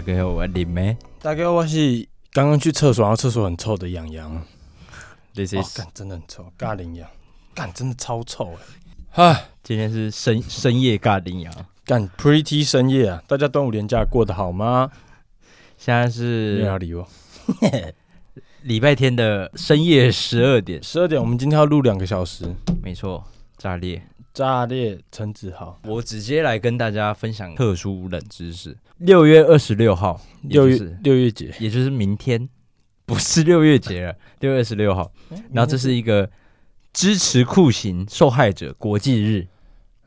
大家好，我林梅。大概我是刚刚去厕所，然后厕所很臭的洋洋。This is 真的很臭，咖喱羊，干真的超臭哎！哈，今天是深深夜尬羚羊，干 Pretty 深夜啊！大家端午连假过得好吗？现在没是有要理我。礼拜天的深夜十二点，十二点，我们今天要录两个小时。没错，炸裂！炸裂，陈子豪，我直接来跟大家分享特殊冷知识。六月二十六号，六月六月节，也就是明天，不是六月节了，六月二十六号。然后这是一个支持酷刑受害者国际日，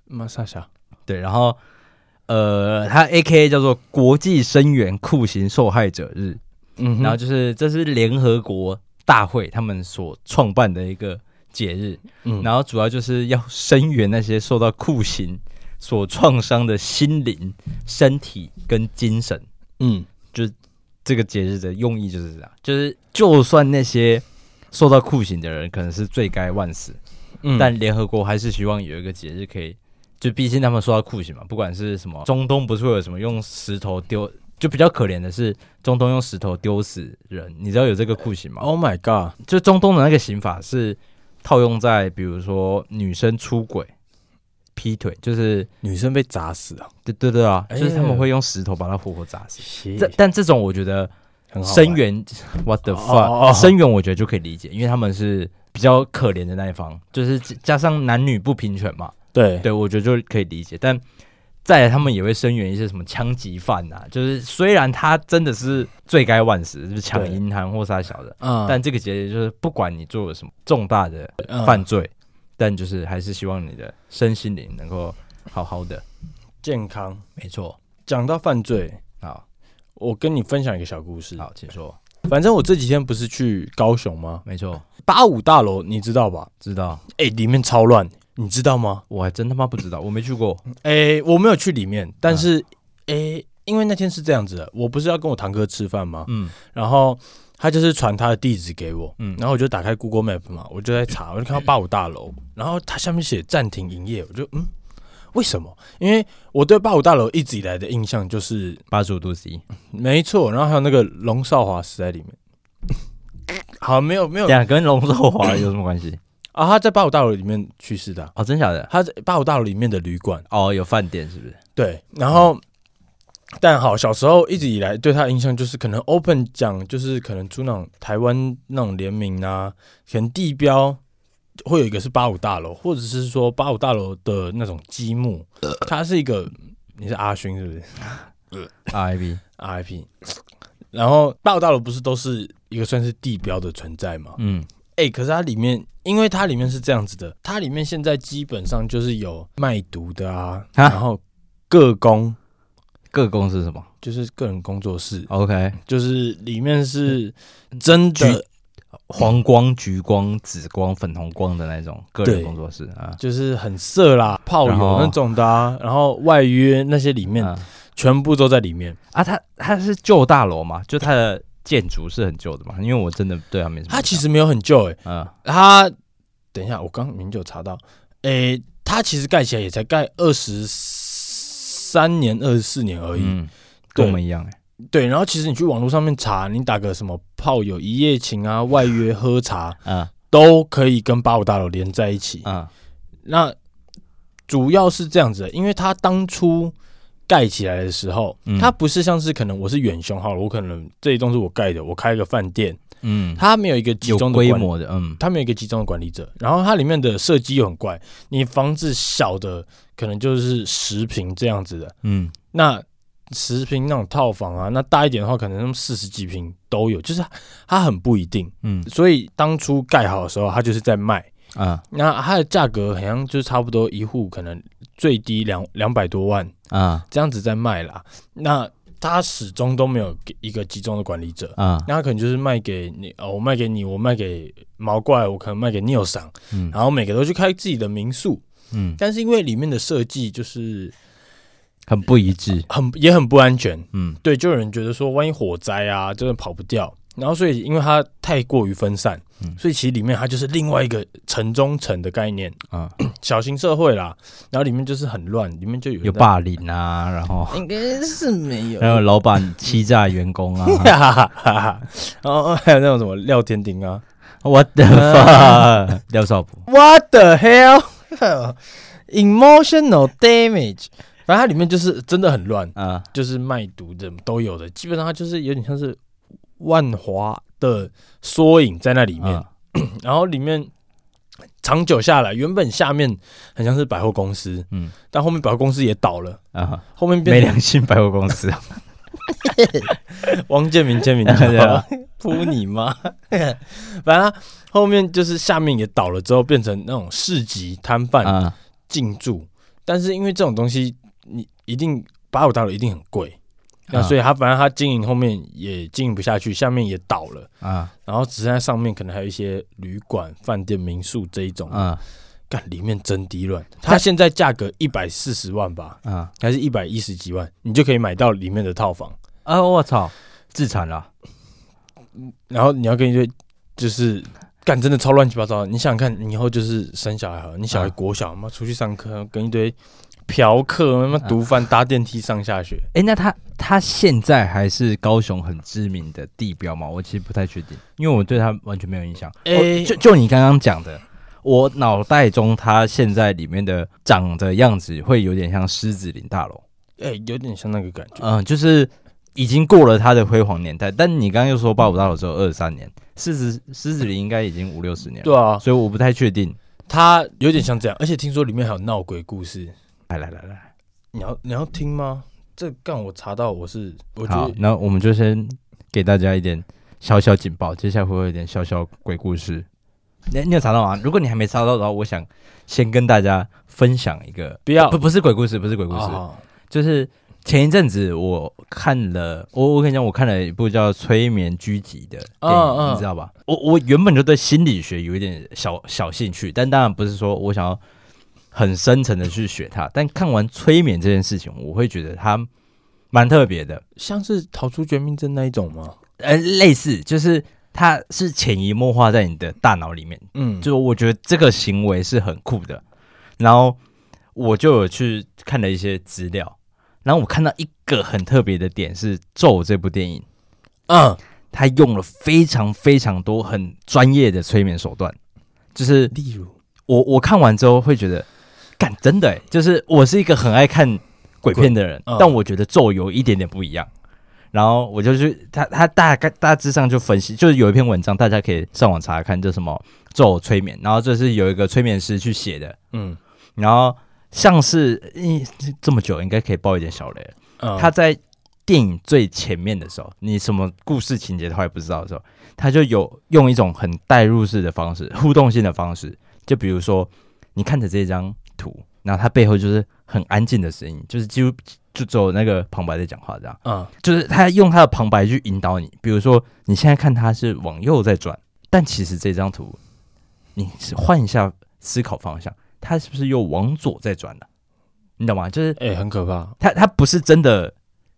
马莎莎，对，然后呃，它 AKA 叫做国际声援酷刑受害者日，嗯，然后就是这是联合国大会他们所创办的一个节日，嗯。然后主要就是要声援那些受到酷刑所创伤的心灵、身体跟精神。嗯。就这个节日的用意就是这样，就是就算那些受到酷刑的人可能是罪该万死，嗯，但联合国还是希望有一个节日可以，就毕竟他们受到酷刑嘛，不管是什么中东不是会有什么用石头丢，就比较可怜的是中东用石头丢死人，你知道有这个酷刑吗？Oh my God，就中东的那个刑法是套用在比如说女生出轨、劈腿，就是女生被砸死啊，对对对啊，哎就是他们会用石头把她活活砸死。但这种我觉得。很好玩声援，what the fuck？哦声援我觉得就可以理解，因为他们是比较可怜的那一方，就是加上男女不平权嘛，对对我觉得就可以理解。但再来，他们也会声援一些什么枪击犯啊，就是虽然他真的是罪该万死，就是抢银行或啥小的，嗯但这个节日就是不管你做了什么重大的嗯犯罪，但就是还是希望你的身心灵能够好好的。健康。没错，讲到犯罪，好，我跟你分享一个小故事。好，请说。反正我这几天不是去高雄吗？没错，八五大楼你知道吧？知道，哎、里面超乱，你知道吗？我还真他妈不知道，我没去过。哎、我没有去里面，但是哎、因为那天是这样子的，我不是要跟我堂哥吃饭吗？嗯然后他就是传他的地址给我，嗯然后我就打开 Google Map 嘛，我就在查，我就看到八五大楼，然后它下面写暂停营业，我就嗯，为什么？因为我对八五大楼一直以来的印象就是八十五度 C，没错，然后还有那个龙少华死在里面。好，没有没有跟龙少华有什么关系？啊，他在八五大楼里面去世的啊、哦，真假的？他在八五大楼里面的旅馆。哦，有饭店是不是？对，然后、但好，小时候一直以来对他的印象就是可能 open 讲就是可能出那种台湾那种联名啊，可能地标会有一个是八五大楼，或者是说八五大楼的那种积木，它是一个你是阿勋是不是 RIP，？RIP，然后八五大楼不是都是一个算是地标的存在吗？嗯，哎、可是它里面，因为它里面是这样子的，它里面现在基本上就是有卖毒的啊，啊然后个工各工是什么就是个人工作室，？OK，就是里面是真的，黄光、橘光、紫光、粉红光的那种个人工作室啊，就是很色啦，炮然后友那种的啊，然后外约那些里面啊全部都在里面。啊，它它是旧大楼嘛？就它的建筑是很旧的嘛？因为我真的对它没什么。它其实没有很旧诶、嗯它等一下，我刚明就查到，诶、它其实盖起来也才盖二十三年、二十四年而已。嗯，跟我们一样哎。对，然后其实你去网络上面查，你打个什么炮友一夜情啊、外约喝茶，嗯都可以跟八五大楼连在一起。嗯那主要是这样子的，因为它当初盖起来的时候，嗯。它不是像是可能我是远雄好了，我可能这一栋是我盖的，我开一个饭店，嗯，它没有一个集中的，规模的，嗯。它没有一个集中的管理者，然后它里面的设计又很怪，你房子小的可能就是十平这样子的，嗯。那十平那种套房啊，那大一点的话可能四十几平都有，就是它它很不一定，嗯。所以当初盖好的时候，它就是在卖。啊那它的价格好像就是差不多一户可能最低两两百多万啊这样子在卖啦。那它始终都没有给一个集中的管理者，啊那他可能就是卖给你哦，我卖给你，我卖给毛怪，我可能卖给 Neil 桑，嗯然后每个都去开自己的民宿。嗯，但是因为里面的设计就是很不一致。很也很不安全，嗯对，就有人觉得说，万一火灾啊，真的跑不掉。然后所以因为它太过于分散，嗯。所以其实里面它就是另外一个城中城的概念，啊，小型社会啦。然后里面就是很乱，里面就有有霸凌啊，然后 应该是没有，还有老板欺诈员工啊。哈哈哈。然后还有那种什么廖天丁啊，What the fuck，廖少普，，What the hell，emotional damage。反正它里面就是真的很乱，啊，就是卖毒的都有的，基本上它就是有点像是万华的缩影在那里面。啊。然后里面长久下来，原本下面很像是百货公司，嗯。但后面百货公司也倒了，啊，后面变成没良心百货公司。啊，王建民签名 对啊。扑你妈！反正它后面就是下面也倒了之后，变成那种市集摊贩啊，进驻，但是因为这种东西，你一定八五大楼一定很贵，那啊所以他反正他经营后面也经营不下去，下面也倒了，啊然后只剩下上面可能还有一些旅馆、饭店、民宿这一种，啊干里面真低乱。它现在价格一百四十万吧，啊还是一百一十几万，你就可以买到里面的套房。啊！我操，自残了，然后你要跟一堆就是干真的超乱七八糟的。你想想看，你以后就是生小孩好了，你小孩啊国小嘛，出去上课跟一堆嫖客他妈毒贩搭电梯上下学。哎、那他他现在还是高雄很知名的地标吗？我其实不太确定，因为我对他完全没有印象。诶哦就就你刚刚讲的，我脑袋中他现在里面的长的样子会有点像狮子林大楼，哎、有点像那个感觉。嗯、就是已经过了他的辉煌年代。但你刚刚又说八五大楼只有二十三年，狮子狮子林应该已经五六十年了，对啊，所以我不太确定。他有点像这样，而且听说里面还有闹鬼故事。来来来来，你要你要听吗？这干我查到我是我觉好得，那我们就先给大家一点小小警报，接下来会有一点小小鬼故事。你你有查到吗？如果你还没查到的话，我想先跟大家分享一个，不要不不是鬼故事，不是鬼故事，啊就是前一阵子我看了，我我跟你讲，我看了一部叫《催眠狙击》的电影，嗯嗯你知道吧？我我原本就对心理学有一点小小兴趣，但当然不是说我想要很深层的去学它。但看完催眠这件事情，我会觉得它蛮特别的，像是逃出绝命镇那一种吗？呃，类似就是它是潜移默化在你的大脑里面，嗯，就我觉得这个行为是很酷的，然后我就有去看了一些资料，然后我看到一个很特别的点是《咒》这部电影，嗯，他用了非常非常多很专业的催眠手段，就是例如我我看完之后会觉得，干真的、欸，就是我是一个很爱看鬼片的人，嗯。但我觉得《咒》有一点点不一样。然后我就去他他大概大致上就分析，就是有一篇文章，大家可以上网查看，叫什么咒催眠，然后这是有一个催眠师去写的，嗯。然后像是一这么久应该可以爆一点小雷。嗯，他在电影最前面的时候，你什么故事情节都还不知道的时候，他就有用一种很代入式的方式、互动性的方式，就比如说你看着这张图，然后它背后就是很安静的声音，就是几乎就只有那个旁白在讲话，这样，嗯就是他用他的旁白去引导你。比如说你现在看它是往右在转，但其实这张图你是换一下思考方向，它是不是又往左在转了？你懂吗？就是。哎、很可怕。他他不是真的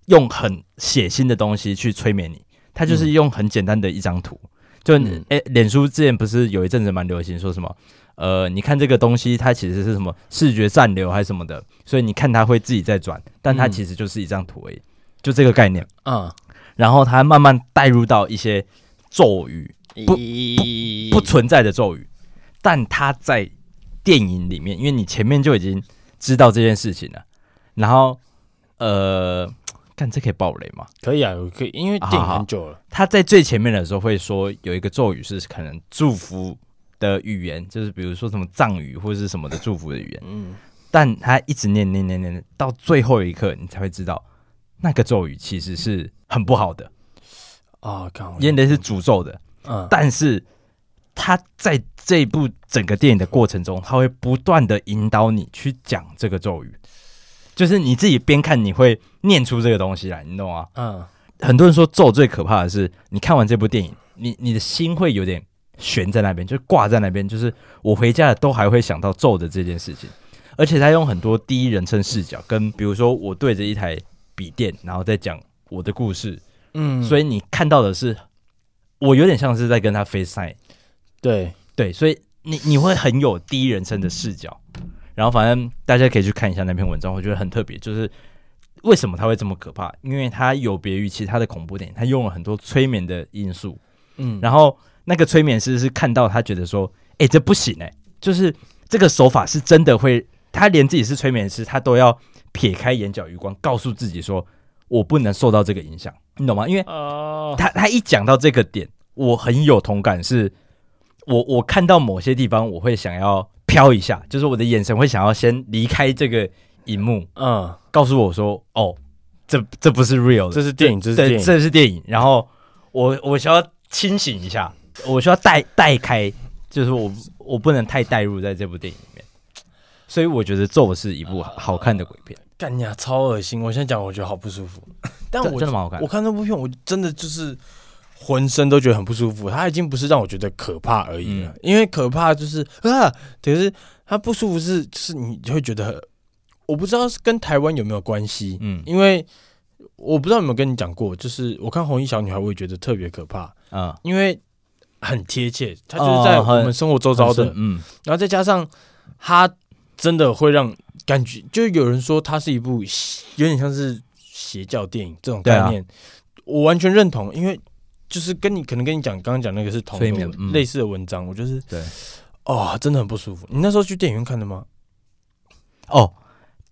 用很血腥的东西去催眠你，他就是用很简单的一张图。就嗯。诶，脸书之前不是有一阵子蛮流行说什么，呃，你看这个东西，它其实是什么视觉暂留还是什么的，所以你看它会自己在转，但它嗯。其实就是一张图而已，就这个概念。嗯，然后它慢慢带入到一些咒语，不不存在的咒语，但它在电影里面，因为你前面就已经知道这件事情了，然后呃，看这可以爆雷吗？可以啊，我可以，因为电影很久了。他在最前面的时候会说有一个咒语是可能祝福的语言，就是比如说什么藏语或者是什么的祝福的语言，嗯，但他一直念念念念，到最后一刻你才会知道那个咒语其实是很不好的，啊，看我因为是诅咒的。嗯，但是他在这部整个电影的过程中，他会不断的引导你去讲这个咒语，就是你自己边看你会念出这个东西来，你懂吗？嗯，很多人说咒最可怕的是，你看完这部电影，你你的心会有点悬在那边，就挂在那边，就是我回家了都还会想到咒的这件事情，而且他用很多第一人称视角，跟比如说我对着一台笔电，然后再讲我的故事，嗯，所以你看到的是我有点像是在跟他 FaceTime，对。对，所以你你会很有第一人称的视角，然后反正大家可以去看一下那篇文章，我觉得很特别，就是为什么他会这么可怕？因为他有别于其他的恐怖电影，他用了很多催眠的因素，嗯，然后那个催眠师是看到他觉得说，哎，这不行哎，就是这个手法是真的会，他连自己是催眠师，他都要撇开眼角余光，告诉自己说，我不能受到这个影响。你懂吗？因为他他一讲到这个点，我很有同感。是我我看到某些地方，我会想要飘一下，就是我的眼神会想要先离开这个荧幕，嗯，告诉我说，哦，这这不是 real 的，这是电影，这是电影，这是电影。然后我我需要清醒一下，我需要带带开，就是我我不能太带入在这部电影里面。所以我觉得《咒》是一部好看的鬼片。干呀，超恶心！我现在讲，我觉得好不舒服。但我真的蛮好看。我看那部片，我真的就是浑身都觉得很不舒服。它已经不是让我觉得可怕而已了，嗯、因为可怕就是啊，可是它不舒服是，就是你会觉得，我不知道是跟台湾有没有关系。嗯，因为我不知道有没有跟你讲过，就是我看《红衣小女孩》，我也觉得特别可怕啊，嗯、因为很贴切，它就是在我们生活周遭的。嗯，然后再加上它真的会让。感觉就有人说它是一部有点像是邪教电影这种概念，啊、我完全认同，因为就是跟你可能跟你讲刚刚讲那个是同类、嗯、类似的文章，我就是对哦，真的很不舒服。你那时候去电影院看的吗？哦，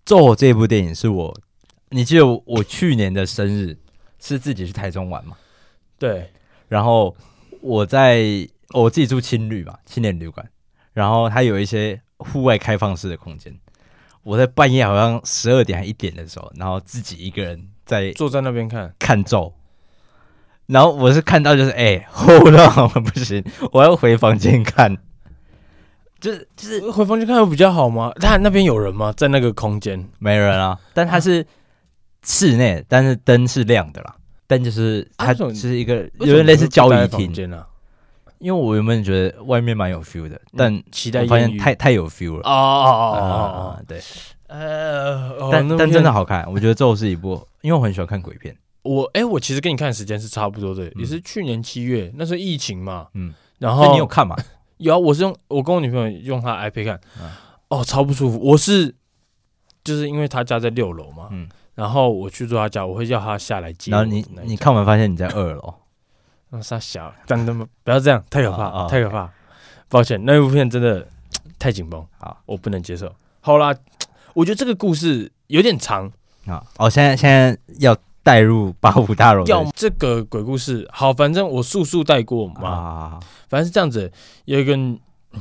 咒这部电影是我，你记得我去年的生日是自己去台中玩吗？对，然后我在我自己住青旅嘛，青年旅馆，然后它有一些户外开放式的空间。我在半夜好像十二点还一点的时候，然后自己一个人在坐在那边看看咒，然后我是看到就是哎，hold on，不行，我要回房间看，就是就是回房间看会比较好吗？他那边有人吗？在那个空间没人啊，但它是室内，但是灯是亮的啦，灯就是它是一个有点类似交易厅啊。因为我原本觉得外面蛮有 feel 的，但期待发现太太有 feel 了。哦哦哦哦哦，对，呃，但但真的好看，我觉得咒是一部，因为我很喜欢看鬼片。我哎，我其实跟你看的时间是差不多的，也是去年七月，那时候疫情嘛。嗯，然后你有看吗？有，我是用我跟我女朋友用她 iPad 看，哦，超不舒服。我是就是因为她家在六楼嘛，嗯，然后我去住她家，我会叫她下来接。然后你你看完发现你在二楼。杀小，真的吗？不要这样，太可怕，哦哦、太可怕。抱歉，那部片真的太紧绷，好，我不能接受。好啦，我觉得这个故事有点长啊。哦，现在现在要带入八五大楼，要这个鬼故事。好，反正我速速带过嘛。啊、反正是这样子，有一个。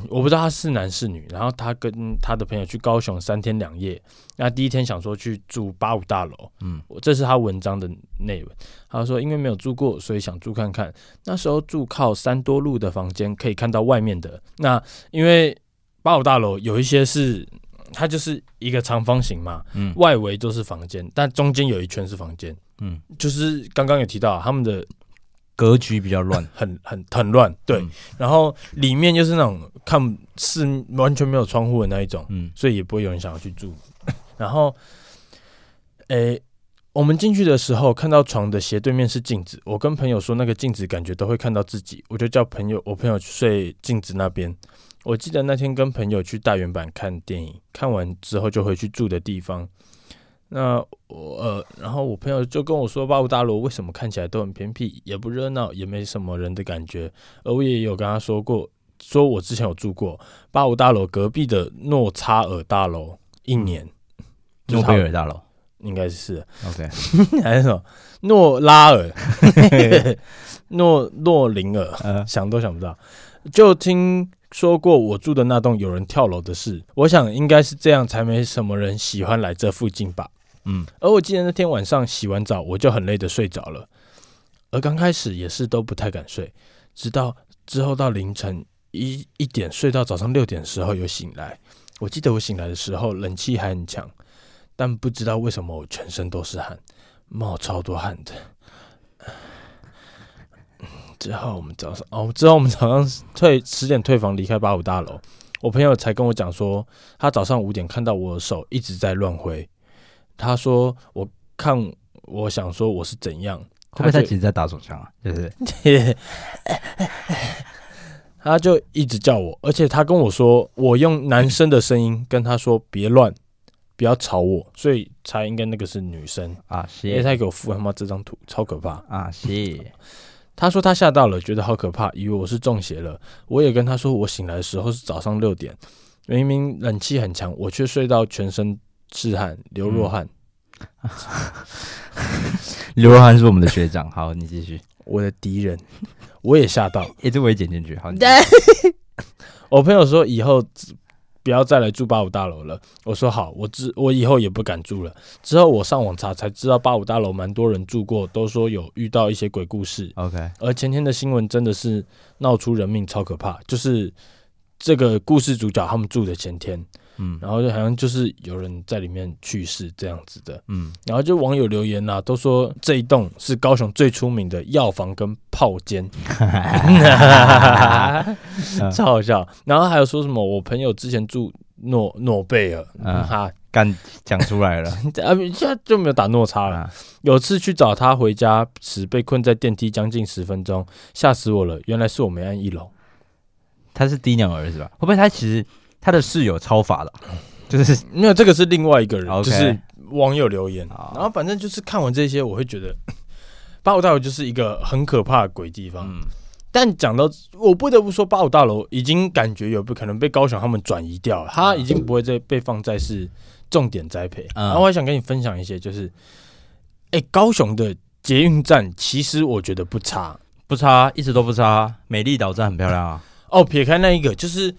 我不知道他是男是女，然后他跟他的朋友去高雄三天两夜。那第一天想说去住八五大楼，嗯，这是他文章的内文。他说因为没有住过，所以想住看看。那时候住靠三多路的房间，可以看到外面的。那因为八五大楼有一些是它就是一个长方形嘛，嗯，外围都是房间，但中间有一圈是房间，嗯，就是刚刚有提到他们的。格局比较乱，很很很乱，对。嗯、然后里面就是那种看是完全没有窗户的那一种，嗯，所以也不会有人想要去住。然后，诶，我们进去的时候看到床的斜对面是镜子，我跟朋友说那个镜子感觉都会看到自己，我就叫朋友，我朋友去睡镜子那边。我记得那天跟朋友去大圆板看电影，看完之后就回去住的地方。那我呃，然后我朋友就跟我说，八五大楼为什么看起来都很偏僻，也不热闹，也没什么人的感觉。而我也有跟他说过，说我之前有住过八五大楼隔壁的诺查尔大楼一年，诺贝尔大楼应该是 OK，还是什么诺拉尔、诺诺林尔，呃、想都想不到。就听说过我住的那栋有人跳楼的事，我想应该是这样，才没什么人喜欢来这附近吧。嗯，而我记得那天晚上洗完澡，我就很累的睡着了。而刚开始也是都不太敢睡，直到之后到凌晨一一点睡到早上六点的时候又醒来。我记得我醒来的时候冷气还很强，但不知道为什么我全身都是汗，冒超多汗的。之后我们早上哦，之后我们早上退十点退房离开八五大楼，我朋友才跟我讲说，他早上五点看到我的手一直在乱挥。他说：“我看，我想说我是怎样，会不会他其实在打手枪啊？对不对？他就一直叫我，而且他跟我说，我用男生的声音跟他说别乱，不要吵我，所以才应该那个是女生啊。谢，因为他给我附他妈这张图，超可怕啊！谢，他说他吓到了，觉得好可怕，以为我是中邪了。我也跟他说，我醒来的时候是早上六点，明明冷气很强，我却睡到全身是汗，流若汉。嗯 刘若汉是我们的学长，好，你继续。我的敌人，我也吓到，一直我也剪进去。好，我朋友说以后不要再来住八五大楼了。我说好，我之我以后也不敢住了。之后我上网查才知道，八五大楼蛮多人住过，都说有遇到一些鬼故事。OK，而前天的新闻真的是闹出人命，超可怕。就是这个故事主角他们住的前天。嗯，然后就好像就是有人在里面去世这样子的，嗯，然后就网友留言呐、啊，都说这一栋是高雄最出名的药房跟炮间，超好笑。然后还有说什么，我朋友之前住诺诺贝尔，嗯，他敢讲出来了，啊，现在就没有打诺差了。有次去找他回家时，被困在电梯将近十分钟，吓死我了。原来是我没按一楼，他是低能儿是吧？会不会他其实？他的室友超法了，就是没有这个是另外一个人，okay, 就是网友留言，然后反正就是看完这些，我会觉得 八五大楼就是一个很可怕的鬼地方。嗯、但讲到我不得不说，八五大楼已经感觉有不可能被高雄他们转移掉了，他已经不会再被放在是重点栽培。嗯、然后我还想跟你分享一些，就是哎、欸，高雄的捷运站其实我觉得不差，不差，一直都不差。美丽岛站很漂亮啊。哦，撇开那一个，就是。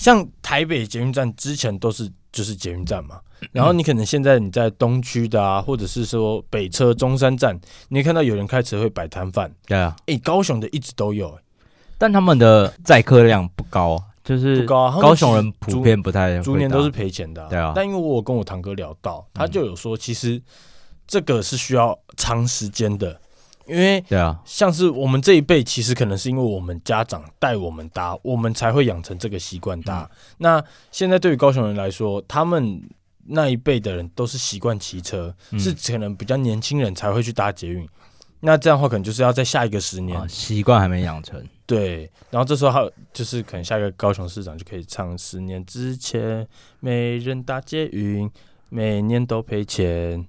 像台北捷运站之前都是就是捷运站嘛，然后你可能现在你在东区的啊，或者是说北车中山站，你会看到有人开车会摆摊贩，对啊，哎，高雄的一直都有、欸，但他们的载客量不高，就是不高啊。高雄人普遍不太，逐年都是赔钱的、啊，对啊。但因为我跟我堂哥聊到，他就有说，其实这个是需要长时间的。因为对啊，像是我们这一辈，其实可能是因为我们家长带我们搭，我们才会养成这个习惯搭。嗯、那现在对于高雄人来说，他们那一辈的人都是习惯骑车，嗯、是可能比较年轻人才会去搭捷运。那这样的话，可能就是要在下一个十年，习惯还没养成。对，然后这时候还就是可能下一个高雄市长就可以唱：十年之前没人搭捷运，每年都赔钱，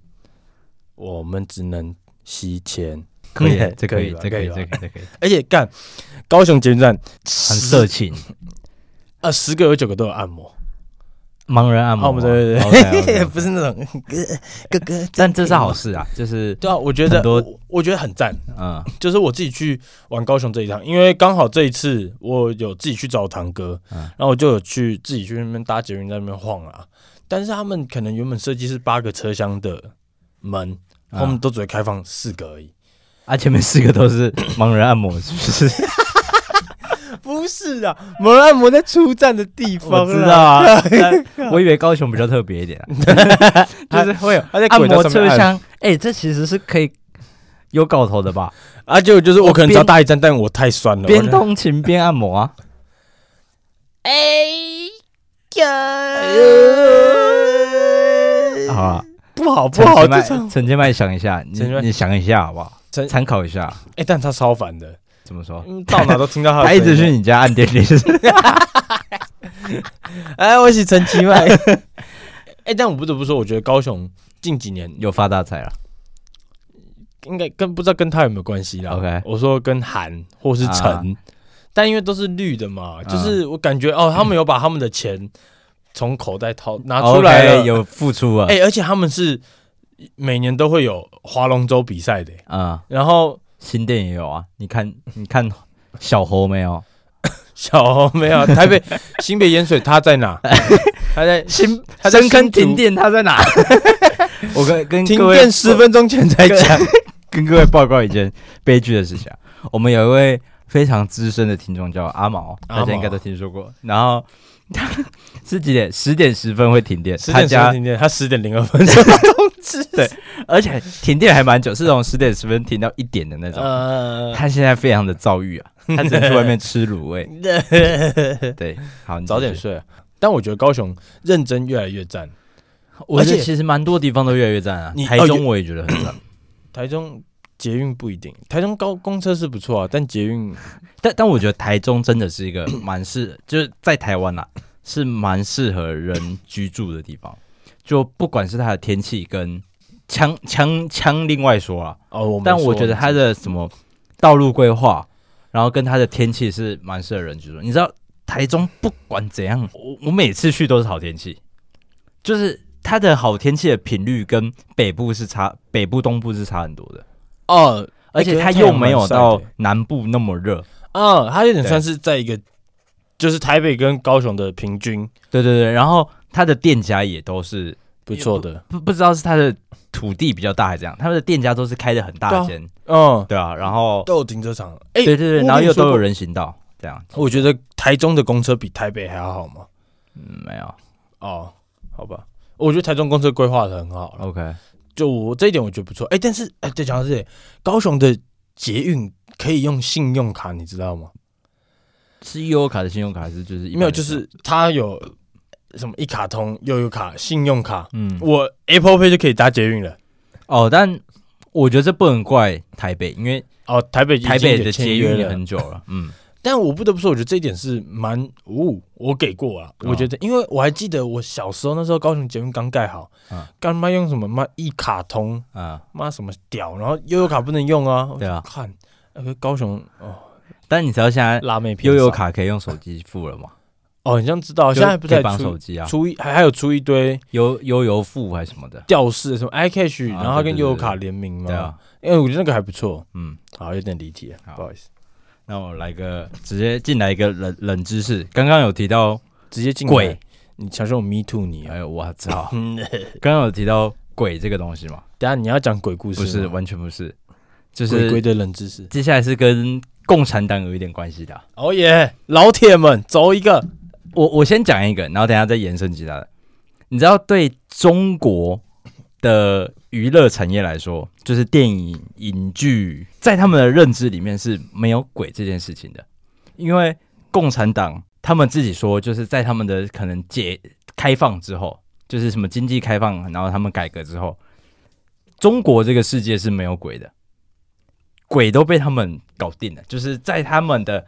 我们只能吸钱。可以，这可以，这可以，这可以，这可以。而且干，高雄捷运站很色情，呃，十个有九个都有按摩，盲人按摩，对对对，不是那种哥哥，但这是好事啊，就是对啊，我觉得我我觉得很赞，啊，就是我自己去玩高雄这一趟，因为刚好这一次我有自己去找我堂哥，然后我就有去自己去那边搭捷运在那边晃啊，但是他们可能原本设计是八个车厢的门，他们都只会开放四个而已。啊，前面四个都是盲人按摩，是不是？不是啊，盲人按摩在出站的地方，我知道啊。我以为高雄比较特别一点，就是会有按摩车厢。哎，这其实是可以有搞头的吧？啊，就就是我可能只要搭一站，但我太酸了，边通勤边按摩啊。哎呀，好啊，不好不好，陈建麦想一下，你你想一下好不好？参考一下，哎、欸，但他超烦的，怎么说？到哪都听到他，他一直去你家按电铃。哎，我是陈其迈。哎、欸，但我不得不说，我觉得高雄近几年有发大财了，应该跟不知道跟他有没有关系啦。OK，我说跟韩或是陈，啊、但因为都是绿的嘛，啊、就是我感觉哦，他们有把他们的钱从口袋掏拿出来有付出啊。哎、欸，而且他们是。每年都会有划龙舟比赛的啊，嗯、然后新店也有啊。你看，你看小猴没有？小猴没有。台北 新北盐水，他在哪？他在新，他在深坑停电，他在哪？我跟跟停电十分钟前才讲，跟各位报告一件悲剧的事情。我们有一位非常资深的听众叫阿毛，大家应该都听说过。然后。他 是几点？十点十分会停电。十点十分停电，他十点零二分就通知。对，而且停电还蛮久，是从十点十分停到一点的那种。呃，他现在非常的遭遇啊，他只能去外面吃卤味。对，好，你早点睡。但我觉得高雄认真越来越赞，而且其实蛮多地方都越来越赞啊。台中我也觉得很赞。台中捷运不一定，台中高公车是不错啊，但捷运，但但我觉得台中真的是一个 蛮适，就是在台湾啊，是蛮适合人居住的地方。就不管是它的天气跟枪枪枪，另外说啊，哦，我但我觉得它的什么道路规划，然后跟它的天气是蛮适合人居住。你知道台中不管怎样，我我每次去都是好天气，就是它的好天气的频率跟北部是差，北部东部是差很多的。哦，而且它又没有到南部那么热，哦，它有点算是在一个，就是台北跟高雄的平均，对对对，然后它的店家也都是不错的，不不知道是它的土地比较大还是这样，他们的店家都是开的很大间，嗯，对啊，然后都有停车场，哎，对对对，然后又都有人行道，这样，我觉得台中的公车比台北还要好吗？嗯，没有，哦，好吧，我觉得台中公车规划的很好，OK。就我这一点我觉得不错，哎、欸，但是哎，对，讲到这里，高雄的捷运可以用信用卡，你知道吗？是悠游卡的信用卡还是就是没有？就是它有什么一卡通、悠游卡、信用卡，嗯，我 Apple Pay 就可以搭捷运了。哦，但我觉得这不能怪台北，因为哦，台北台北的捷运也很久了，嗯。但我不得不说，我觉得这一点是蛮，哦，我给过了。我觉得，因为我还记得我小时候那时候高雄捷运刚盖好，干嘛用什么妈一卡通啊，妈什么屌，然后悠游卡不能用啊。对啊，看那个高雄哦，但你知道现在拉妹悠游卡可以用手机付了吗？哦，你像知道，现在不在绑手机啊，出一还还有出一堆悠悠游付还是什么的吊饰，什么 iCash，然后它跟悠游卡联名嘛。对啊，因为我觉得那个还不错。嗯，好，有点离题了，不好意思。那我来个直接进来一个冷冷知识，刚刚有提到直接进鬼，你想说我 me too 你？哎呦我操！刚刚有提到鬼这个东西吗？等下你要讲鬼故事？不是，完全不是，就是鬼鬼的冷知识。接下来是跟共产党有一点关系的。哦耶，老铁们，走一个。我我先讲一个，然后等下再延伸其他的。你知道对中国的娱乐产业来说，就是电影、影剧，在他们的认知里面是没有鬼这件事情的，因为共产党他们自己说，就是在他们的可能解开放之后，就是什么经济开放，然后他们改革之后，中国这个世界是没有鬼的，鬼都被他们搞定了，就是在他们的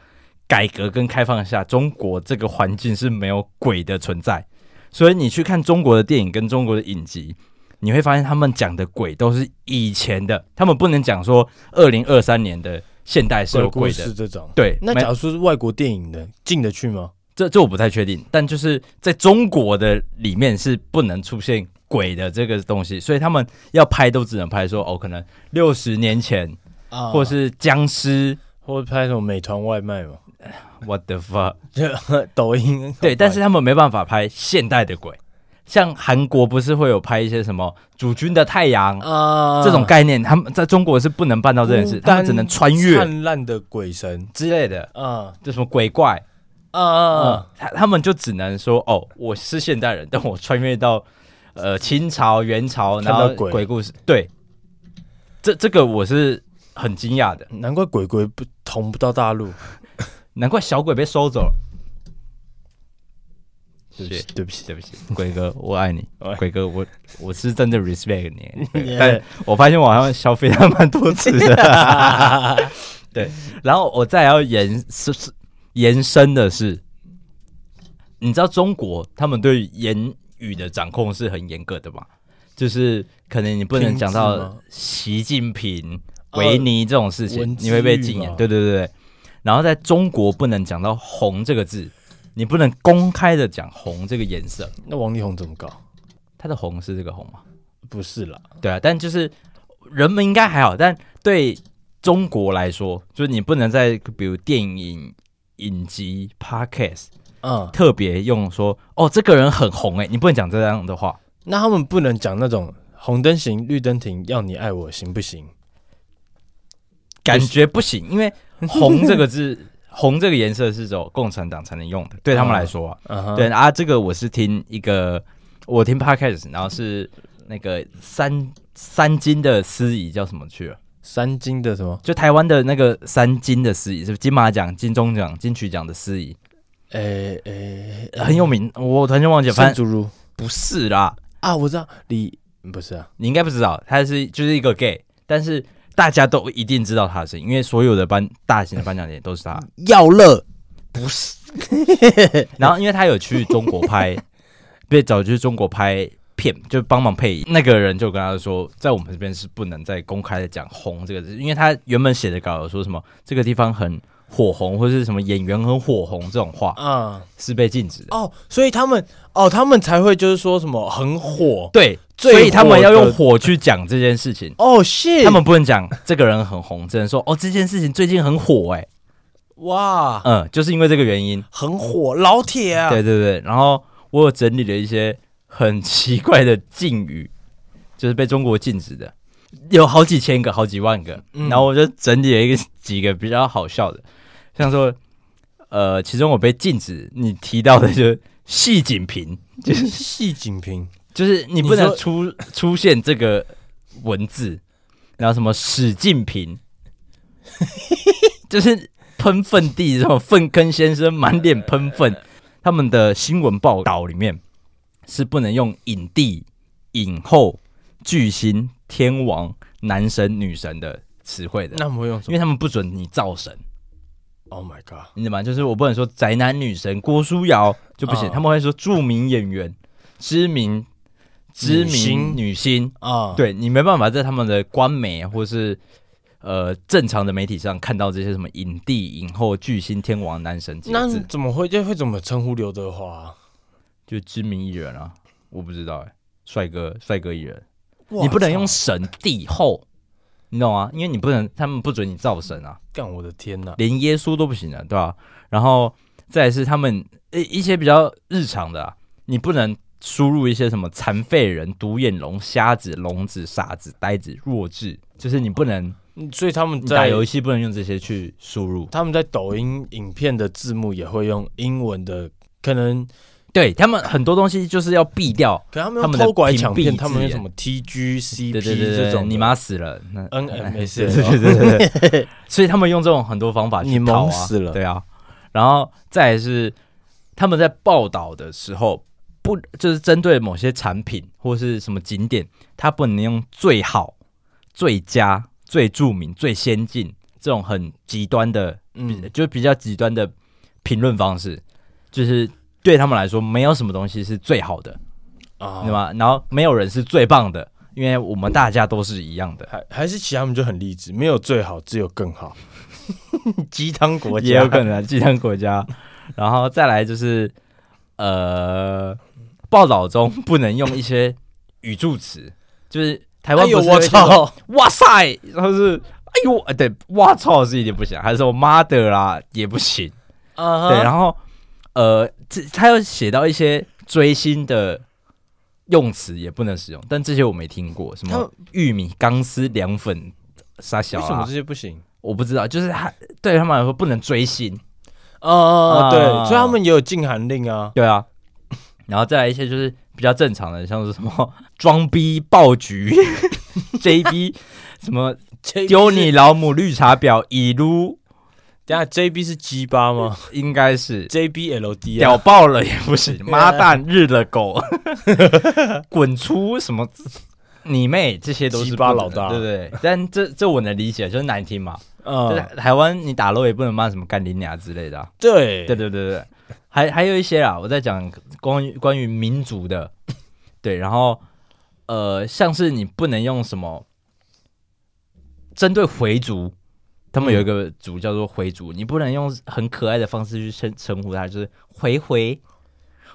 改革跟开放下，中国这个环境是没有鬼的存在，所以你去看中国的电影跟中国的影集。你会发现他们讲的鬼都是以前的，他们不能讲说二零二三年的现代是有鬼的是这种。对，那假如说是外国电影的进得去吗？这这我不太确定，但就是在中国的里面是不能出现鬼的这个东西，所以他们要拍都只能拍说哦，可能六十年前，啊、或是僵尸，或者拍什么美团外卖嘛？What the fuck？抖音对，但是他们没办法拍现代的鬼。像韩国不是会有拍一些什么主君的太阳啊。这种概念，他们在中国是不能办到这件事，他们只能穿越灿烂的鬼神之类的。嗯，就什么鬼怪。啊啊，他他们就只能说哦，我是现代人，但我穿越到呃清朝、元朝，然后鬼故事，对，这这个我是很惊讶的，难怪鬼鬼不同不到大陆，难怪小鬼被收走了。对不起，对不起，对不起，鬼哥，我爱你，鬼哥，我我是真的 respect 你，但我发现我好像消费他蛮多次的，对，然后我再要延是延伸的是，你知道中国他们对言语的掌控是很严格的嘛？就是可能你不能讲到习近平、维尼这种事情，你会被禁言，对对对对，然后在中国不能讲到红这个字。你不能公开的讲红这个颜色，那王力宏怎么搞？他的红是这个红吗？不是啦，对啊，但就是人们应该还好，但对中国来说，就是你不能在比如电影、影集、Podcast，嗯，特别用说哦，这个人很红哎，你不能讲这样的话。那他们不能讲那种红灯行，绿灯停，要你爱我行不行？感觉不行，因为红这个字。红这个颜色是走共产党才能用的，对他们来说，啊，uh. 对啊，这个我是听一个，我听 podcast，然后是那个三三金的司仪叫什么去了？三金的什么？就台湾的那个三金的司仪，是金马奖、金钟奖、金曲奖的司仪，诶诶、很有名，我突然间忘记了，反正不是啦，啊，我知道，你不是啊，你应该不知道，他是就是一个 gay，但是大家都一定知道他的声音，因为所有的颁大型的颁奖典礼都是他。耀乐不是，然后因为他有去中国拍，被找去中国拍片，就帮忙配音。那个人就跟他说，在我们这边是不能再公开的讲“红”这个字，因为他原本写的稿有说什么这个地方很火红，或者是什么演员很火红这种话，嗯，是被禁止的。哦，所以他们哦，他们才会就是说什么很火，对，所以他们要用火去讲这件事情。哦，是，他们不能讲这个人很红，只能说哦，这件事情最近很火，哎。哇，嗯，就是因为这个原因很火，老铁啊！对对对，然后我有整理了一些很奇怪的禁语，就是被中国禁止的，有好几千个、好几万个。嗯、然后我就整理了一个几个比较好笑的，像说，呃，其中我被禁止你提到的就是细景平，就是 细景平，就是你不能出出现这个文字，然后什么史进平，就是。喷粪地，这种粪坑先生满脸喷粪。他们的新闻报道里面是不能用影帝、影后、巨星、天王、男神、女神的词汇的。那不用，因为他们不准你造神。Oh my god！你怎么？就是我不能说宅男女神郭书瑶就不行，他们会说著名演员、知名知名女星啊。对，你没办法在他们的官媒或是。呃，正常的媒体上看到这些什么影帝、影后、巨星、天王、男神，那怎么会就会怎么称呼刘德华？就知名艺人啊，我不知道哎、欸，帅哥、帅哥艺人，你不能用神帝后，你懂吗？因为你不能，他们不准你造神啊！干我的天呐，连耶稣都不行啊，对吧？然后再是他们一些比较日常的、啊，你不能输入一些什么残废人、独眼龙、瞎子、聋子、傻子、呆子、弱智，就是你不能。所以他们在打游戏不能用这些去输入。他们在抖音影片的字幕也会用英文的，可能对他们很多东西就是要避掉。可他们偷拐抢骗，他们用什么 TGCP 对对对这种？你妈死了，NMS 对对对对。所以他们用这种很多方法去逃啊，死了。对啊，然后再是他们在报道的时候，不就是针对某些产品或是什么景点，他不能用最好、最佳。最著名、最先进这种很极端的，嗯，就比较极端的评论方式，就是对他们来说，没有什么东西是最好的啊，对吗？然后没有人是最棒的，因为我们大家都是一样的。还还是其他们就很励志，没有最好，只有更好。鸡汤国家也有可能鸡汤国家，然后再来就是呃，报道中不能用一些语助词，就是。台湾有我操，哇塞，然后是哎呦，哎对，哇操是一点不行，还是说妈的啦也不行，uh huh. 对，然后呃，这他要写到一些追星的用词也不能使用，但这些我没听过，什么玉米、钢丝、凉粉、啥小啊，为什么这些不行？我不知道，就是他对他们来说不能追星，啊、uh，huh. 对，所以他们也有禁韩令啊，对啊，然后再来一些就是。比较正常的，像是什么装逼爆菊，JB 什么丢你老母绿茶婊，已如等下 JB 是鸡巴吗？应该是 JBLD，屌爆了也不行，妈蛋日了狗，滚出什么你妹，这些都是鸡巴老大，对不对？但这这我能理解，就是难听嘛。嗯，台湾你打漏也不能骂什么干你娘之类的，啊。对，对对对对。还还有一些啊，我在讲关于关于民族的，对，然后呃，像是你不能用什么针对回族，他们有一个族叫做回族，嗯、你不能用很可爱的方式去称称呼他，就是回回，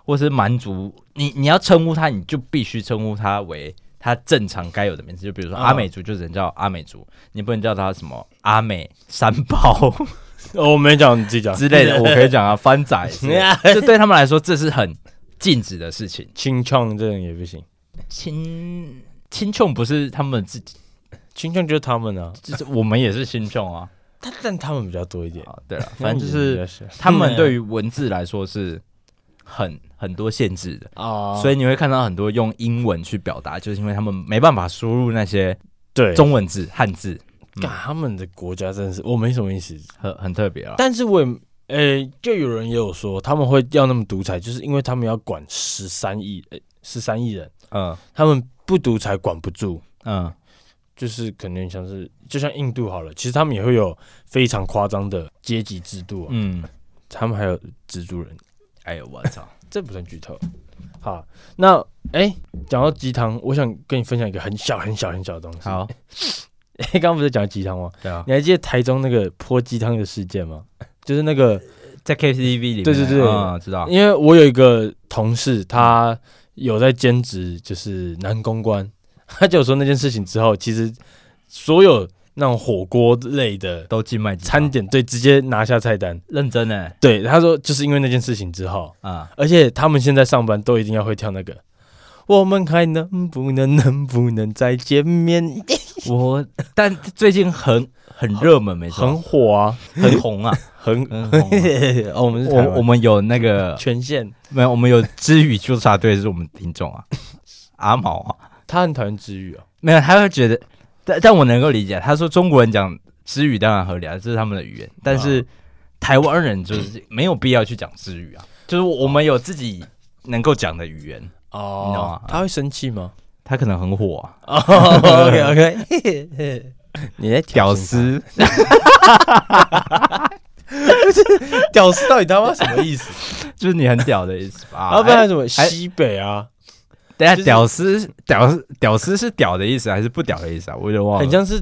或是蛮族，你你要称呼他，你就必须称呼他为他正常该有的名字，就比如说阿美族，就只能叫阿美族，你不能叫他什么阿美三宝。我没讲，你自己讲之类的，我可以讲啊。番仔，这对他们来说，这是很禁止的事情。青创这种也不行。青青创不是他们自己，青创就是他们啊，就是我们也是青创啊。但但他们比较多一点。啊。对了，反正就是他们对于文字来说是很很多限制的。啊，所以你会看到很多用英文去表达，就是因为他们没办法输入那些对。中文字汉字。他们的国家真的是我没什么意思，很很特别啊。但是我也，呃、欸，就有人也有说他们会要那么独裁，就是因为他们要管十三亿，呃，十三亿人，嗯，他们不独裁管不住，嗯，就是可能像是就像印度好了，其实他们也会有非常夸张的阶级制度、啊。嗯，他们还有蜘蛛人。哎呦我操，这不算剧透。好，那哎，讲、欸、到鸡汤，我想跟你分享一个很小很小很小的东西。好，哎、欸，刚刚不是讲鸡汤吗？对啊。你还记得台中那个泼鸡汤的事件吗？就是那个 在 KTV 里面。对对对，嗯，知道。因为我有一个同事，他有在兼职，就是男公关。他就说那件事情之后，其实所有那种火锅类的都禁卖餐点，对，直接拿下菜单，认真呢。对，他说就是因为那件事情之后啊，而且他们现在上班都一定要会跳那个，我们还能不能能不能再见面？我但最近很很热门，没错，很火啊，很红啊，很很红。我们我我们有那个权限没有？我们有知语纠察队是我们听众啊，阿毛啊。他很讨厌支语哦，没有，他会觉得，但但我能够理解。他说中国人讲支语当然合理啊，这是他们的语言。但是台湾人就是没有必要去讲支语啊，就是我们有自己能够讲的语言哦，你知道吗？他会生气吗？他可能很火啊。Oh, OK OK，你在屌丝，不 是屌丝到底他妈什么意思？就是你很屌的意思吧？啊，不然什么西北啊？等下，屌丝，屌丝，屌丝是屌的意思还是不屌的意思啊？我有点忘了。很像是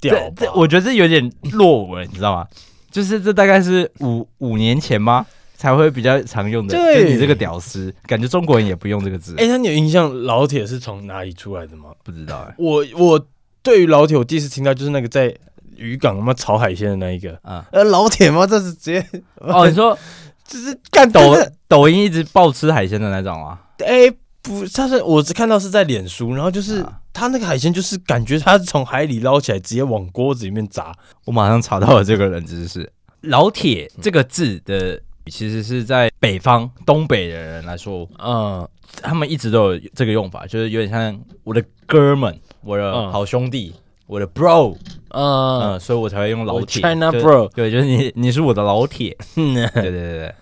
屌，这我觉得这有点落伍了，你知道吗？就是这大概是五五年前吗？才会比较常用的。对，就你这个屌丝，感觉中国人也不用这个字。哎，那你有印象老铁是从哪里出来的吗？不知道哎。我我对于老铁，我第一次听到就是那个在渔港他妈炒海鲜的那一个啊。呃，老铁吗？这是直接哦？你说 就是干抖抖音一直爆吃海鲜的那种啊？哎。不，他是我只看到是在脸书，然后就是他那个海鲜，就是感觉他是从海里捞起来，直接往锅子里面砸。我马上查到了这个人知识，老铁这个字的其实是在北方东北的人来说，嗯，他们一直都有这个用法，就是有点像我的哥们，我的好兄弟，我的 bro，嗯嗯，所以我才会用老铁。China bro，对，就是你，你是我的老铁。对对对对，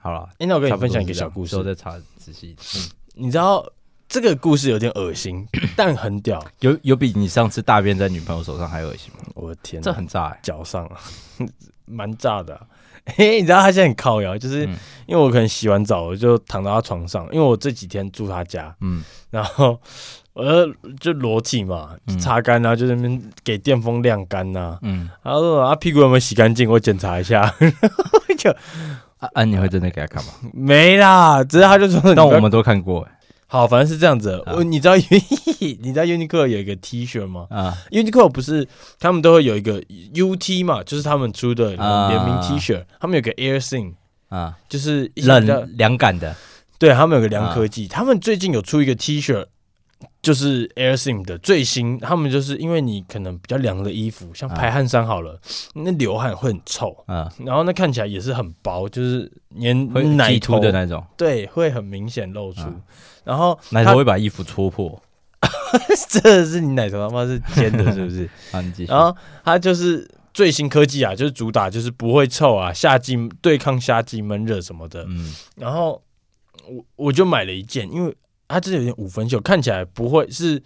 好了，那我跟你分享一个小故事，我再查仔细。嗯。你知道这个故事有点恶心，但很屌。有有比你上次大便在女朋友手上还恶心吗？我的天，这很炸，欸，脚上啊，蛮炸的，啊。嘿，你知道他现在很靠摇，就是因为我可能洗完澡我就躺到他床上，因为我这几天住他家，嗯，然后我就就裸体嘛，擦干啊，就在那边给电风晾干呐，嗯，然后说啊屁股有没有洗干净，我检查一下，就。啊，啊！你会真的给他看吗？没啦，只是他就说，但我们都看过。好，反正是这样子。我你知道，你知道 Uniqlo 有一个 T 恤吗？啊，Uniqlo 不是他们都会有一个 UT 嘛，就是他们出的联名 T 恤。他们有个 AirSing 啊，就是冷凉感的。对，他们有个凉科技。他们最近有出一个 T 恤。就是 AirSim 的最新，他们就是因为你可能比较凉的衣服，像排汗衫好了，那流汗会很臭啊，然后那看起来也是很薄，就是粘奶头的那种，对，会很明显露出，然后奶头会把衣服戳破，这是你奶头他妈是尖的，是不是？然后它就是最新科技啊，就是主打就是不会臭啊，夏季对抗夏季闷热什么的，嗯，然后我我就买了一件，因为。它这有点五分袖，看起来不会是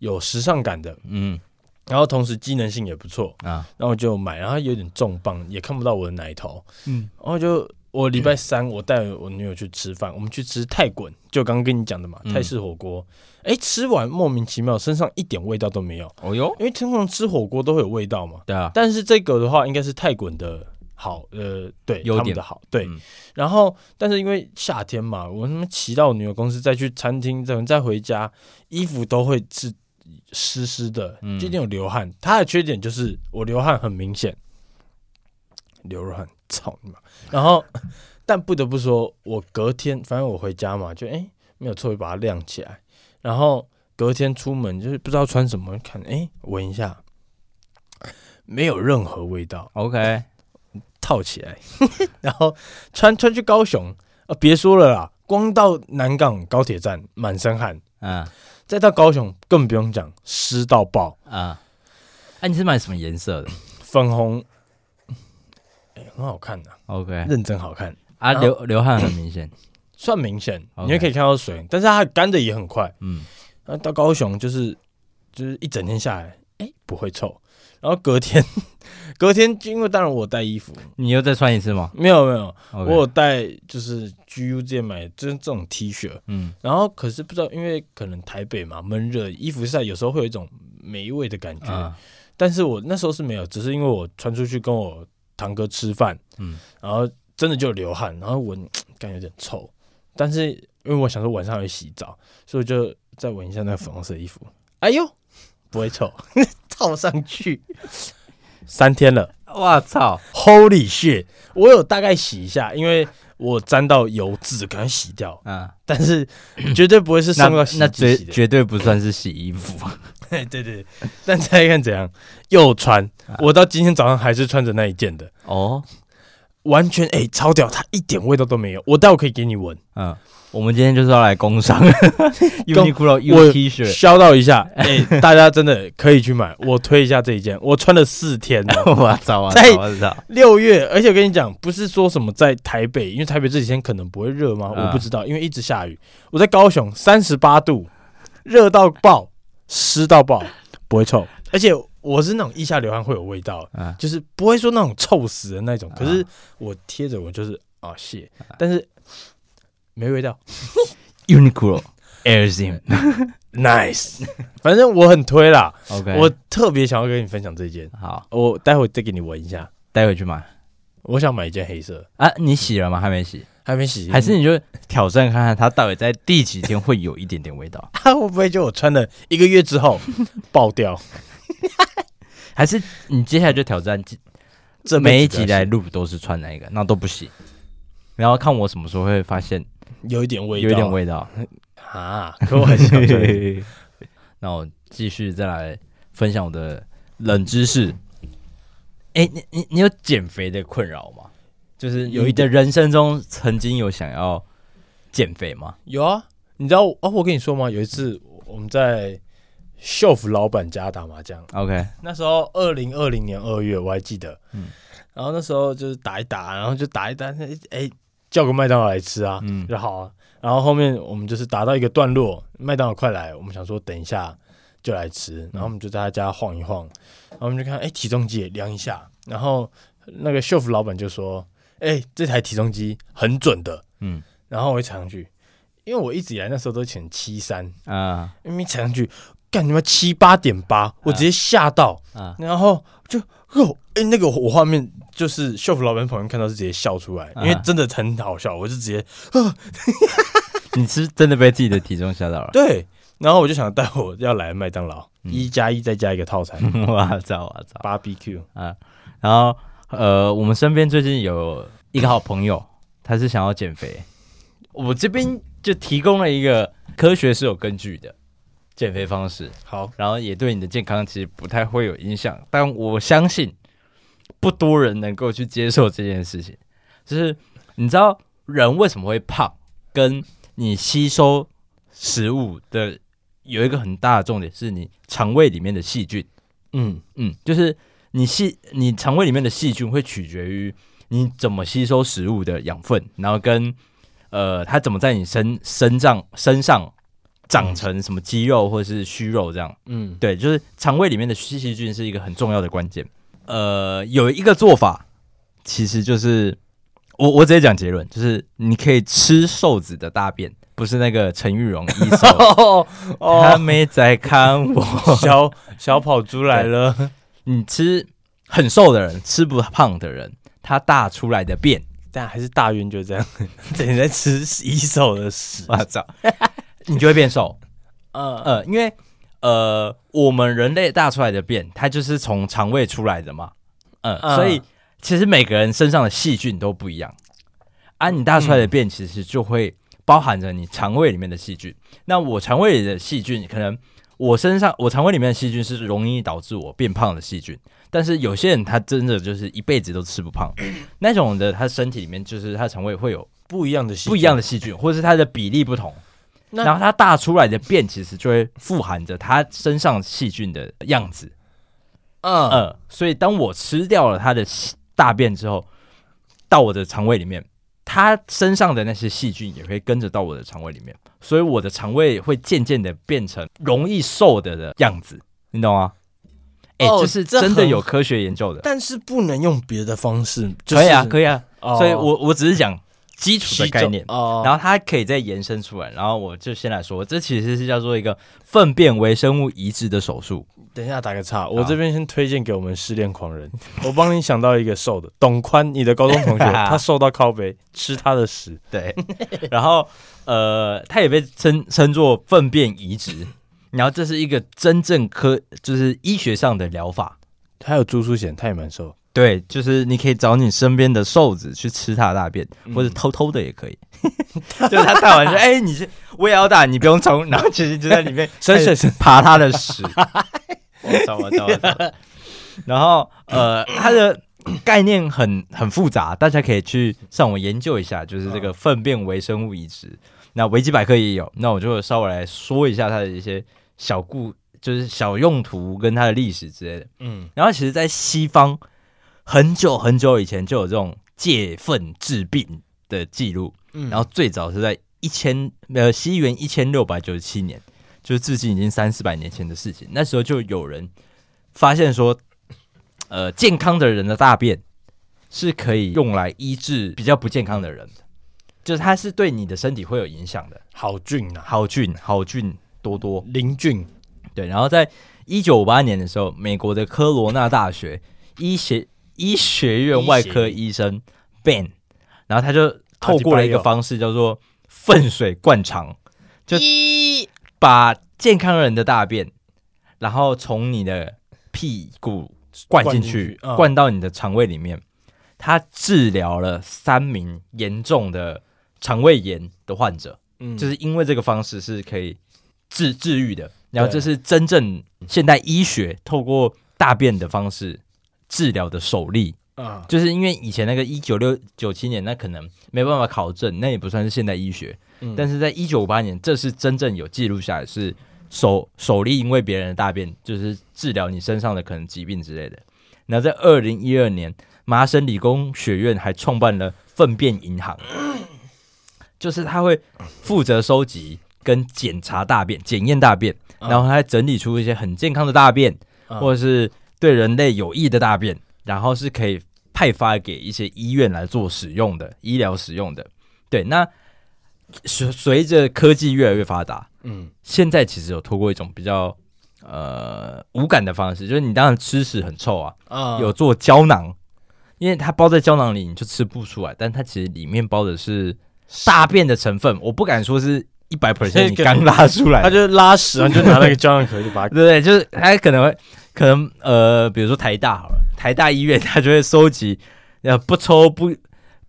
有时尚感的，嗯，然后同时机能性也不错。啊，然后我就买，然后有点重磅，也看不到我的奶头，嗯，然后就我礼拜三我带我女友去吃饭，我们去吃泰滚，就刚刚跟你讲的嘛，泰式火锅，哎，吃完莫名其妙身上一点味道都没有，哦哟，因为通常吃火锅都会有味道嘛，对啊，但是这个的话应该是泰滚的。好，呃，对，优点的好，对，嗯、然后，但是因为夏天嘛，我他妈骑到我女友公司再去餐厅，再再回家，衣服都会是湿湿的，就有点有流汗。它的缺点就是我流汗很明显，流汗，操你妈！然后，但不得不说，我隔天反正我回家嘛，就哎、欸、没有错，把它晾起来，然后隔天出门就是不知道穿什么，看哎闻一下，没有任何味道，OK。套起来，然后穿穿去高雄啊！别说了啦，光到南港高铁站满身汗啊，再到高雄更不用讲，湿到爆啊！哎，你是买什么颜色的？粉红，哎，很好看的，OK，认真好看啊！流流汗很明显，算明显，你也可以看到水，但是它干的也很快，嗯。那到高雄就是就是一整天下来，哎、欸，不会臭。然后隔天，隔天因为当然我带衣服，你又再穿一次吗？没有没有.我有带就是 GU 之前买就是这种 T 恤，嗯，然后可是不知道因为可能台北嘛闷热，衣服晒有时候会有一种霉味的感觉，啊、但是我那时候是没有，只是因为我穿出去跟我堂哥吃饭，嗯，然后真的就流汗，然后闻感觉有点臭，但是因为我想说晚上要洗澡，所以我就再闻一下那个粉红色衣服，哎呦，不会臭。套上去三天了，我操！Holy shit！我有大概洗一下，因为我沾到油渍，赶快洗掉。嗯，但是绝对不会是送到那绝对不算是洗衣服。对对对，但再看怎样，又穿。我到今天早上还是穿着那一件的。哦，完全哎、欸，超屌，它一点味道都没有。我待会可以给你闻。嗯。我们今天就是要来工商，Uniqlo U T 恤，销到一下，哎、欸，大家真的可以去买，我推一下这一件，我穿了四天了，我操，在六月，而且我跟你讲，不是说什么在台北，因为台北这几天可能不会热吗？我不知道，因为一直下雨。我在高雄三十八度，热到爆，湿到爆，不会臭，而且我是那种腋下流汗会有味道，就是不会说那种臭死的那种。可是我贴着我就是啊谢，但是。没味道，Uniqlo Air Zoom，Nice，反正我很推啦。OK，我特别想要跟你分享这件。好，我待会再给你闻一下，待会去买。我想买一件黑色啊，你洗了吗？还没洗，还没洗，还是你就挑战看看它到底在第几天会有一点点味道？它会不会就我穿了一个月之后爆掉？还是你接下来就挑战这每一集来录都是穿那个，那都不行，然后看我什么时候会发现。有一点味道，有一点味道啊！可我很想追。那我继续再来分享我的冷知识。哎、欸，你你你有减肥的困扰吗？就是有你的人生中曾经有想要减肥吗？有啊，你知道哦？我跟你说吗？有一次我们在秀福老板家打麻将，OK，那时候二零二零年二月，我还记得。嗯，然后那时候就是打一打，然后就打一打，哎、欸。叫个麦当劳来吃啊，嗯，就好啊。然后后面我们就是打到一个段落，麦当劳快来，我们想说等一下就来吃。然后我们就在他家晃一晃，然后我们就看，哎、欸，体重机量一下。然后那个秀福老板就说，哎、欸，这台体重机很准的，嗯。然后我一踩上去，因为我一直以来那时候都选七三啊，因为踩上去，干你妈七八点八，我直接吓到。啊。然后就哦，哎、欸，那个我画面。就是秀福老板朋友看到是直接笑出来，因为真的很好笑，我就直接，啊。你是真的被自己的体重吓到了？对，然后我就想带我要来麦当劳，一加一再加一个套餐，哇 操我操，BBQ 啊，然后呃，我们身边最近有一个好朋友，他是想要减肥，我这边就提供了一个科学是有根据的减肥方式，好，然后也对你的健康其实不太会有影响，但我相信。不多人能够去接受这件事情，就是你知道人为什么会胖，跟你吸收食物的有一个很大的重点，是你肠胃里面的细菌。嗯嗯，就是你细你肠胃里面的细菌会取决于你怎么吸收食物的养分，然后跟呃它怎么在你身身上身上长成什么肌肉或者是虚肉这样。嗯，对，就是肠胃里面的细细菌是一个很重要的关键。呃，有一个做法，其实就是我我直接讲结论，就是你可以吃瘦子的大便，不是那个陈玉蓉医生，他没在看我，小小跑猪来了。你吃很瘦的人，吃不胖的人，他大出来的便，但还是大晕，就这样。等你在吃一手的屎，我操，你就会变瘦。呃 呃，因为。呃，我们人类大出来的便，它就是从肠胃出来的嘛，嗯，嗯，所以其实每个人身上的细菌都不一样，啊，你大出来的便其实就会包含着你肠胃里面的细菌。那我肠胃里的细菌，可能我身上我肠胃里面的细菌是容易导致我变胖的细菌，但是有些人他真的就是一辈子都吃不胖，那种的他身体里面就是他肠胃会有不一样的细不一样的细菌，或者是它的比例不同。那然后它大出来的便，其实就会富含着它身上细菌的样子，嗯嗯，所以当我吃掉了它的大便之后，到我的肠胃里面，它身上的那些细菌也会跟着到我的肠胃里面，所以我的肠胃会渐渐的变成容易瘦的的样子，你懂吗？哎、哦就是真的有科学研究的。但是不能用别的方式，就是、可以啊，可以啊。哦所以我我只是讲基础的概念，哦，然后它可以再延伸出来。然后我就先来说，这其实是叫做一个粪便微生物移植的手术。等一下打个岔，我这边先推荐给我们失恋狂人，我帮你想到一个瘦的，董宽，你的高中同学，他瘦到靠背，吃他的屎。对，然后呃，他也被称称作粪便移植。然后这是一个真正科，就是医学上的疗法。他有朱淑贤，他也蛮瘦。对，就是你可以找你身边的瘦子去吃他的大便，嗯、或者偷偷的也可以。就是他大完说 哎，你是我也要大，你不用冲，然后其实就在里面深深深爬他的屎。我操我操我操！然后呃，它的概念很很复杂，大家可以去上网研究一下，就是这个粪便微生物移植。那维基百科也有，那我就稍微来说一下它的一些小故，就是小用途跟它的历史之类的。嗯，然后其实，在西方很久很久以前就有这种借粪治病的记录。嗯，然后最早是在一千呃西元一千六百九十七年。就是至今已经三四百年前的事情，那时候就有人发现说，呃，健康的人的大便是可以用来医治比较不健康的人的，就是它是对你的身体会有影响的。好菌啊，好菌，好菌多多，林菌。对，然后在一九五八年的时候，美国的科罗纳大学医学医学院外科医生 Ben，然后他就透过了一个方式叫做粪水灌肠，就一。把健康人的大便，然后从你的屁股灌进去，灌到你的肠胃里面。他治疗了三名严重的肠胃炎的患者，嗯，就是因为这个方式是可以治治愈的。然后这是真正现代医学透过大便的方式治疗的首例啊，就是因为以前那个一九六九七年，那可能没办法考证，那也不算是现代医学。但是在一九五八年，这是真正有记录下来，是首首例因为别人的大便就是治疗你身上的可能疾病之类的。然后在二零一二年，麻省理工学院还创办了粪便银行，就是他会负责收集跟检查大便、检验大便，然后还整理出一些很健康的大便，或者是对人类有益的大便，然后是可以派发给一些医院来做使用的医疗使用的。对，那。随随着科技越来越发达，嗯，现在其实有透过一种比较呃无感的方式，就是你当然吃屎很臭啊，有做胶囊，因为它包在胶囊里，你就吃不出来，但它其实里面包的是大便的成分，我不敢说是一百 percent 你刚拉出来，他就拉屎，然后就拿那个胶囊壳就把它，对对，就是他可能会可能呃，比如说台大好了，台大医院他就会收集呃不抽不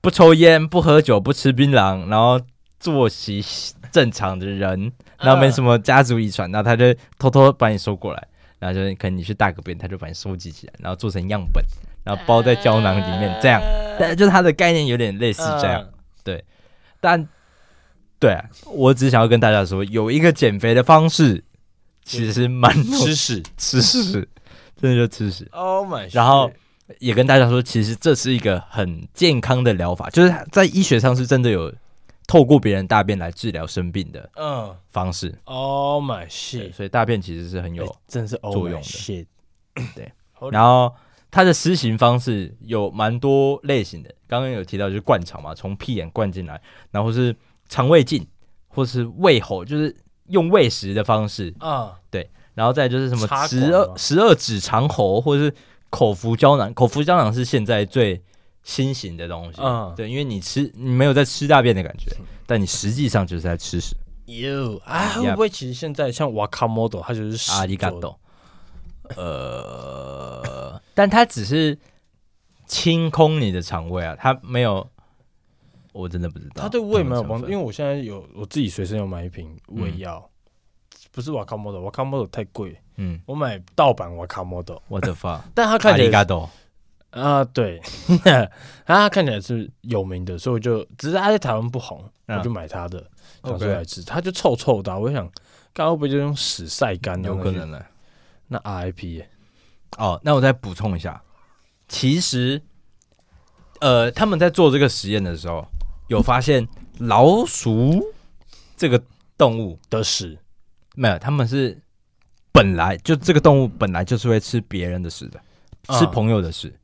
不抽烟、不喝酒、不吃槟榔，然后。作息正常的人，然后没什么家族遗传，然后他就偷偷把你收过来，然后就可能你去大个便，他就把你收集起来，然后做成样本，然后包在胶囊里面，这样，但就是它的概念有点类似这样，对，但对啊，我只想要跟大家说，有一个减肥的方式，其实蛮吃屎，吃屎，真的就吃屎，Oh my，然后也跟大家说，其实这是一个很健康的疗法，就是在医学上是真的有。透过别人大便来治疗生病的嗯方式，Oh my shit！所以大便其实是很有真是作用的。shit，对。然后它的施行方式有蛮多类型的，刚刚有提到就是灌肠嘛，从屁眼灌进来，然后是肠胃镜，或是胃喉，就是用喂食的方式啊。对，然后再就是什么十二十二指肠喉，或者是口服胶囊。口服胶囊是现在最新型的东西，嗯，对，因为你吃，你没有在吃大便的感觉，但你实际上就是在吃屎。哟啊，会不会其实现在像瓦卡莫多，它就是屎。阿里嘎多。呃，但它只是清空你的肠胃啊，它没有，我真的不知道。它对胃没有帮助，因为我现在有我自己随身有买一瓶胃药，不是瓦卡莫多，瓦卡莫多太贵，嗯，我买盗版瓦卡莫多，我的发，但它看起来。啊，对，他看起来是有名的，所以我就只是他在台湾不红，我就买他的，拿出来吃，他就臭臭的，我想，刚刚会不会就用屎晒干？有可能呢。那 RIP 哦，那我再补充一下，其实，呃，他们在做这个实验的时候，有发现老鼠这个动物的屎，没有，他们是本来就这个动物本来就是会吃别人的屎的，吃朋友的屎，嗯、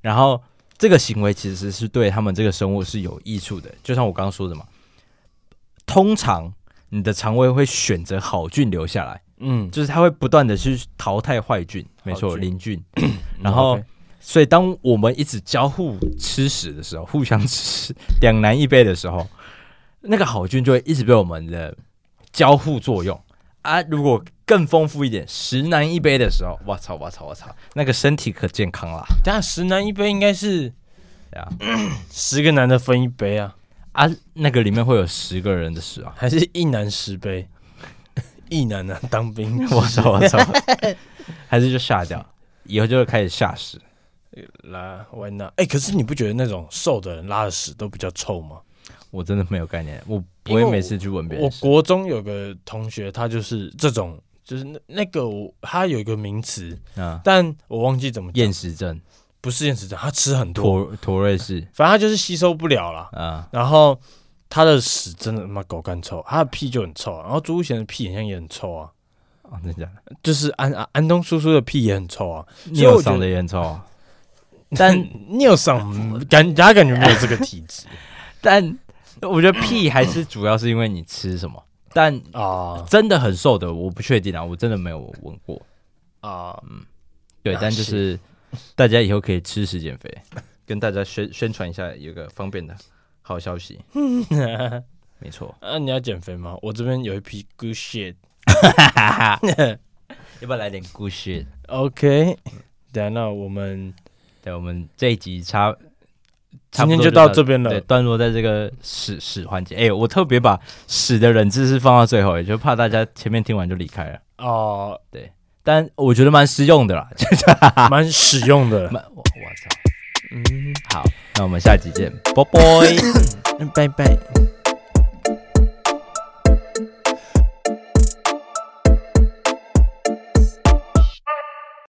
然后这个行为其实是对他们这个生物是有益处的。就像我刚刚说的嘛，通常你的肠胃会选择好菌留下来，嗯，就是它会不断的去淘汰坏菌，没错，邻菌。然后，所以当我们一直交互吃屎的时候，互相吃两男一杯的时候，那个好菌就会一直被我们的交互作用。啊，如果更丰富一点，十男一杯的时候，我操，我操，我操，那个身体可健康了。等下十男一杯应该是，呀、嗯，十个男的分一杯啊，啊，那个里面会有十个人的屎啊，还是一男十杯？一男的当兵，我操，我操，还是就下掉，以后就会开始下屎。来，我那，哎，可是你不觉得那种瘦的人拉的屎都比较臭吗？我真的没有概念，我不会每次去闻别人。我国中有个同学，他就是这种，就是那那个他有一个名词啊，但我忘记怎么厌食症，不是厌食症，他吃很多妥妥瑞氏，反正他就是吸收不了了啊。然后他的屎真的他妈狗干臭，他的屁就很臭，然后朱贤的屁好像也很臭啊。哦，真的假的？就是安安安东叔叔的屁也很臭啊，你有嗓的也很臭啊。但尿嗓感他感觉没有这个体质，但。我觉得屁还是主要是因为你吃什么，但啊，真的很瘦的我不确定啊，我真的没有闻过啊，嗯，对，但就是大家以后可以吃食减肥，跟大家宣宣传一下，有个方便的好消息，没错。啊，你要减肥吗？我这边有一批 good shit，要不要来点 good shit？OK，等下那我们对，我们这一集差。今天就到这边了，对，段落在这个屎屎环节。哎、欸，我特别把屎的冷知识放到最后，也就怕大家前面听完就离开了。哦，对，但我觉得蛮实用的啦，蛮实用的。我我操，嗯，好，那我们下集见，拜拜，拜拜。